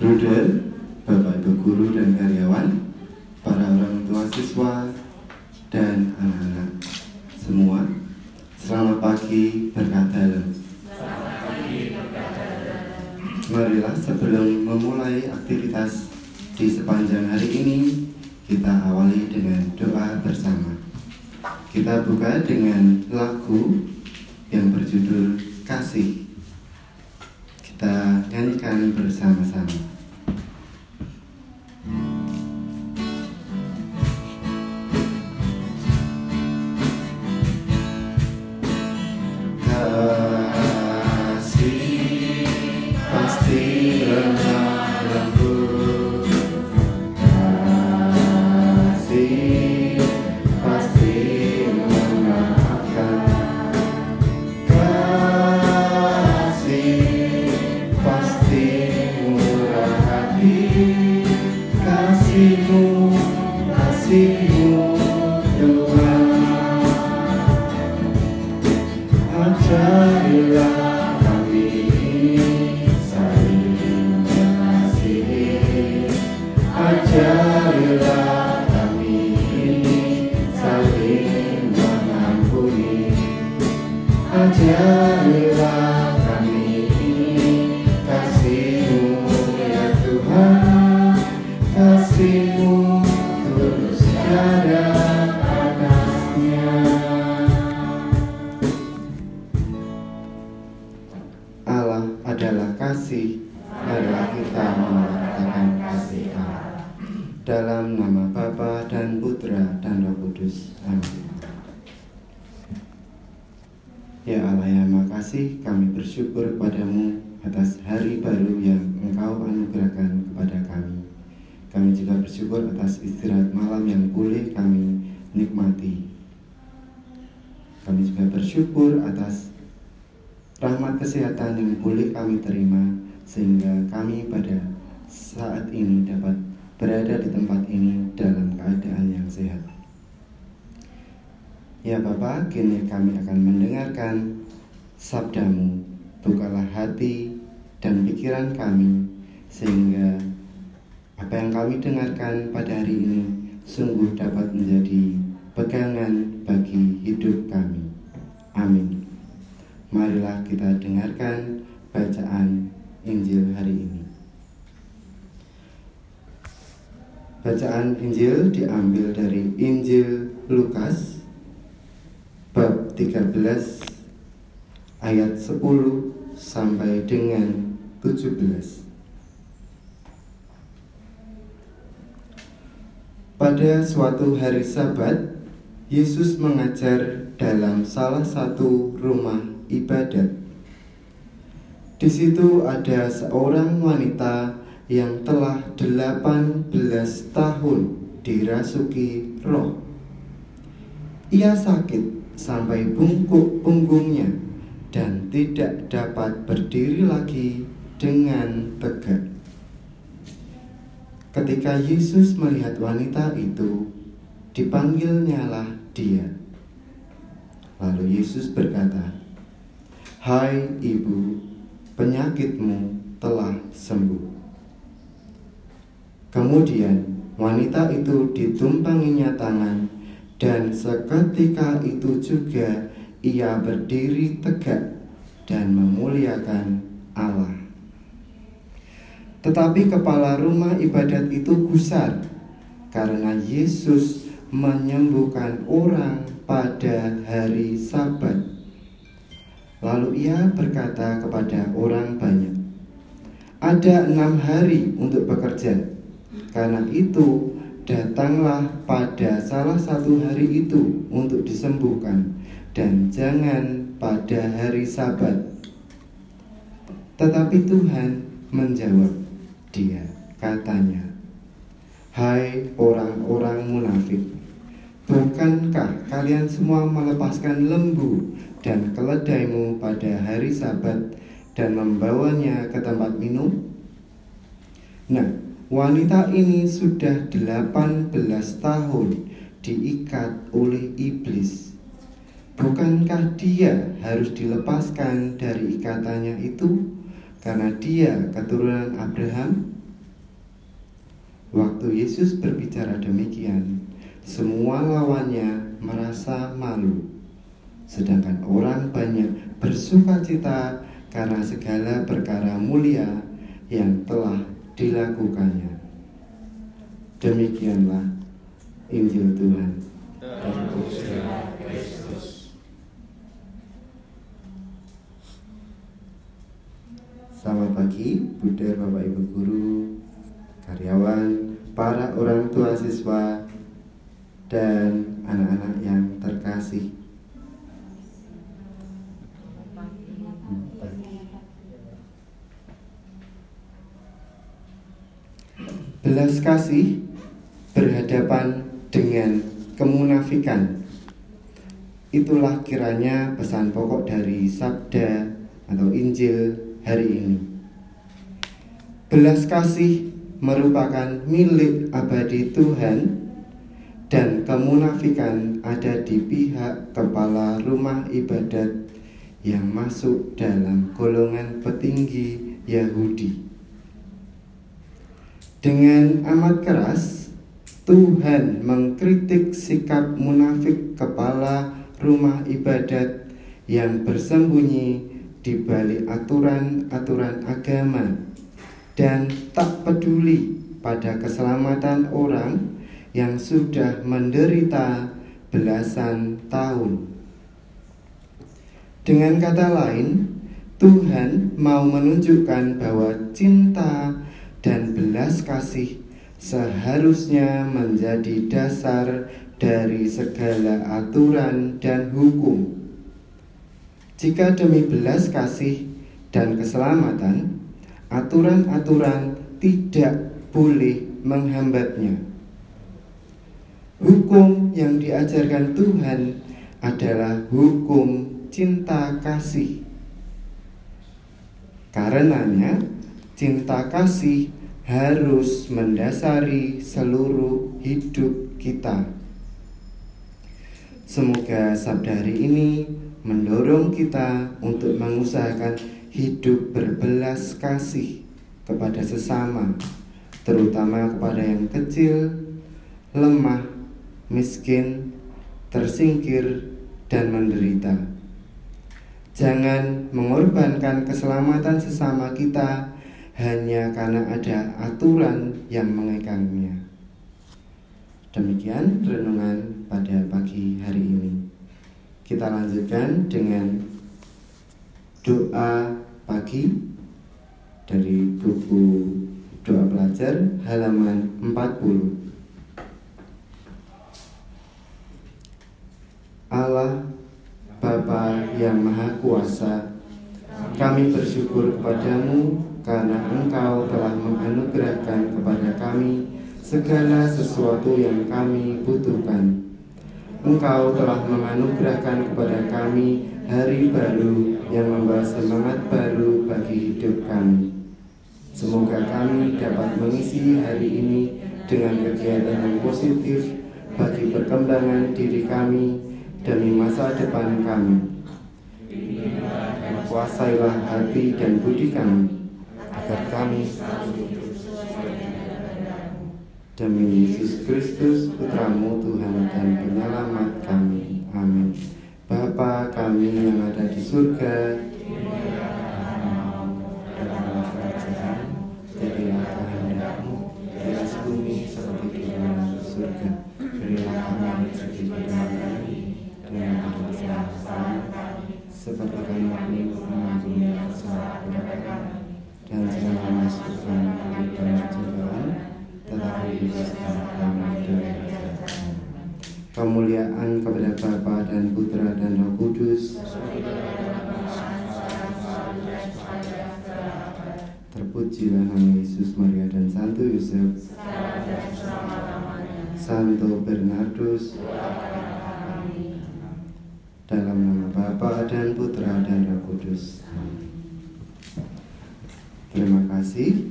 Bruder, Bapak Ibu guru dan karyawan, para orang tua siswa, dan anak-anak semua. Selamat pagi berkat dalam. Marilah sebelum memulai aktivitas di sepanjang hari ini, kita awali dengan doa bersama. Kita buka dengan lagu yang berjudul Kasih. Kita nyanyikan bersama-sama. Kasih, kami bersyukur kepadamu atas hari baru yang Engkau anugerahkan kepada kami. Kami juga bersyukur atas istirahat malam yang boleh kami nikmati. Kami juga bersyukur atas rahmat kesehatan yang boleh kami terima sehingga kami pada saat ini dapat berada di tempat ini dalam keadaan yang sehat. Ya Bapak, kini kami akan mendengarkan sabdamu. Bukalah hati dan pikiran kami sehingga apa yang kami dengarkan pada hari ini sungguh dapat menjadi pegangan bagi hidup kami. Amin. Marilah kita dengarkan bacaan Injil hari ini. Bacaan Injil diambil dari Injil Lukas bab 13 ayat 10 sampai dengan 17. Pada suatu hari Sabat, Yesus mengajar dalam salah satu rumah ibadat. Di situ ada seorang wanita yang telah 18 tahun dirasuki roh. Ia sakit sampai bungkuk punggungnya dan tidak dapat berdiri lagi dengan tegak. Ketika Yesus melihat wanita itu, dipanggilnyalah dia. Lalu Yesus berkata, "Hai ibu, penyakitmu telah sembuh." Kemudian wanita itu ditumpanginya tangan dan seketika itu juga ia berdiri tegak dan memuliakan Allah. Tetapi kepala rumah ibadat itu gusar karena Yesus menyembuhkan orang pada hari Sabat. Lalu ia berkata kepada orang banyak, "Ada enam hari untuk bekerja, karena itu datanglah pada salah satu hari itu untuk disembuhkan, dan jangan pada hari Sabat." Tetapi Tuhan menjawab dia, katanya, "Hai orang-orang munafik, bukankah kalian semua melepaskan lembu dan keledaimu pada hari Sabat dan membawanya ke tempat minum?" Nah, wanita ini sudah 18 tahun diikat oleh iblis. Bukankah dia harus dilepaskan dari ikatannya itu karena dia keturunan Abraham? Waktu Yesus berbicara demikian, semua lawannya merasa malu. Sedangkan orang banyak bersuka cita karena segala perkara mulia yang telah dilakukannya. Demikianlah Injil Tuhan. Selamat pagi, Bunda, Bapak, Ibu Guru, karyawan, para orang tua siswa, dan anak-anak yang terkasih. Belas kasih berhadapan dengan kemunafikan. Itulah kiranya pesan pokok dari sabda atau Injil hari ini. Belas kasih merupakan milik abadi Tuhan dan kemunafikan ada di pihak kepala rumah ibadat yang masuk dalam golongan petinggi Yahudi. Dengan amat keras, Tuhan mengkritik sikap munafik kepala rumah ibadat yang bersembunyi di balik aturan-aturan agama dan tak peduli pada keselamatan orang yang sudah menderita belasan tahun. Dengan kata lain, Tuhan mau menunjukkan bahwa cinta dan belas kasih seharusnya menjadi dasar dari segala aturan dan hukum. Jika demi belas kasih dan keselamatan, aturan-aturan tidak boleh menghambatnya. Hukum yang diajarkan Tuhan adalah hukum cinta kasih. Karenanya, cinta kasih harus mendasari seluruh hidup kita. Semoga sabda hari ini mendorong kita untuk mengusahakan hidup berbelas kasih kepada sesama, terutama kepada yang kecil, lemah, miskin, tersingkir, dan menderita. Jangan mengorbankan keselamatan sesama kita hanya karena ada aturan yang mengekangnya. Demikian renungan pada pagi hari ini. Kita lanjutkan dengan doa pagi dari buku doa pelajar halaman 40. Allah Bapa yang Maha Kuasa, kami bersyukur kepadamu karena Engkau telah menganugerahkan kepada kami segala sesuatu yang kami butuhkan. Engkau telah menganugerahkan kepada kami hari baru yang membawa semangat baru bagi hidup kami. Semoga kami dapat mengisi hari ini dengan kegiatan yang positif bagi perkembangan diri kami demi masa depan kami. Kuasailah hati dan budi kami agar kami demi Yesus Kristus putramu Tuhan dan penyelamat kami. Amin. Bapa kami yang ada di surga, Kemuliaan kepada Bapa dan Putra dan Roh Kudus. Terpujilah nama Yesus, Maria dan Santo Yosef. Santo Bernardus. Dalam nama Bapa dan Putra dan Roh Kudus. Terima kasih.